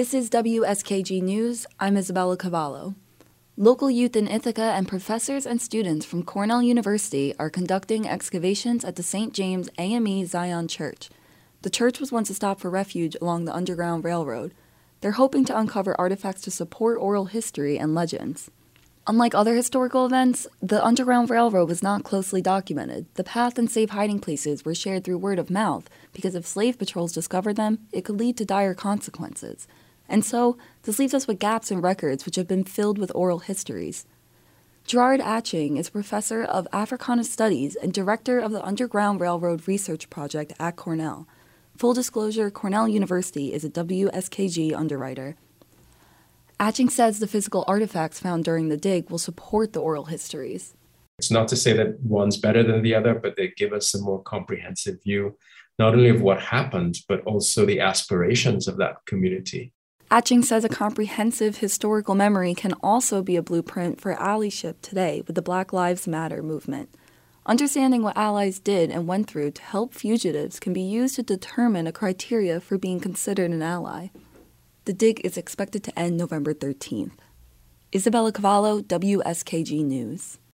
This is WSKG News. I'm Isabella Cavallo. Local youth in Ithaca and professors and students from Cornell University are conducting excavations at the St. James AME Zion Church. The church was once a stop for refuge along the Underground Railroad. They're hoping to uncover artifacts to support oral history and legends. Unlike other historical events, the Underground Railroad was not closely documented. The path and safe hiding places were shared through word of mouth because if slave patrols discovered them, it could lead to dire consequences. And so, this leaves us with gaps in records which have been filled with oral histories. Gerard Aching is a professor of Africana Studies and director of the Underground Railroad Research Project at Cornell. Full disclosure Cornell University is a WSKG underwriter. Aching says the physical artifacts found during the dig will support the oral histories. It's not to say that one's better than the other, but they give us a more comprehensive view, not only of what happened, but also the aspirations of that community. Aching says a comprehensive historical memory can also be a blueprint for allyship today with the Black Lives Matter movement. Understanding what allies did and went through to help fugitives can be used to determine a criteria for being considered an ally. The dig is expected to end November 13th. Isabella Cavallo, WSKG News.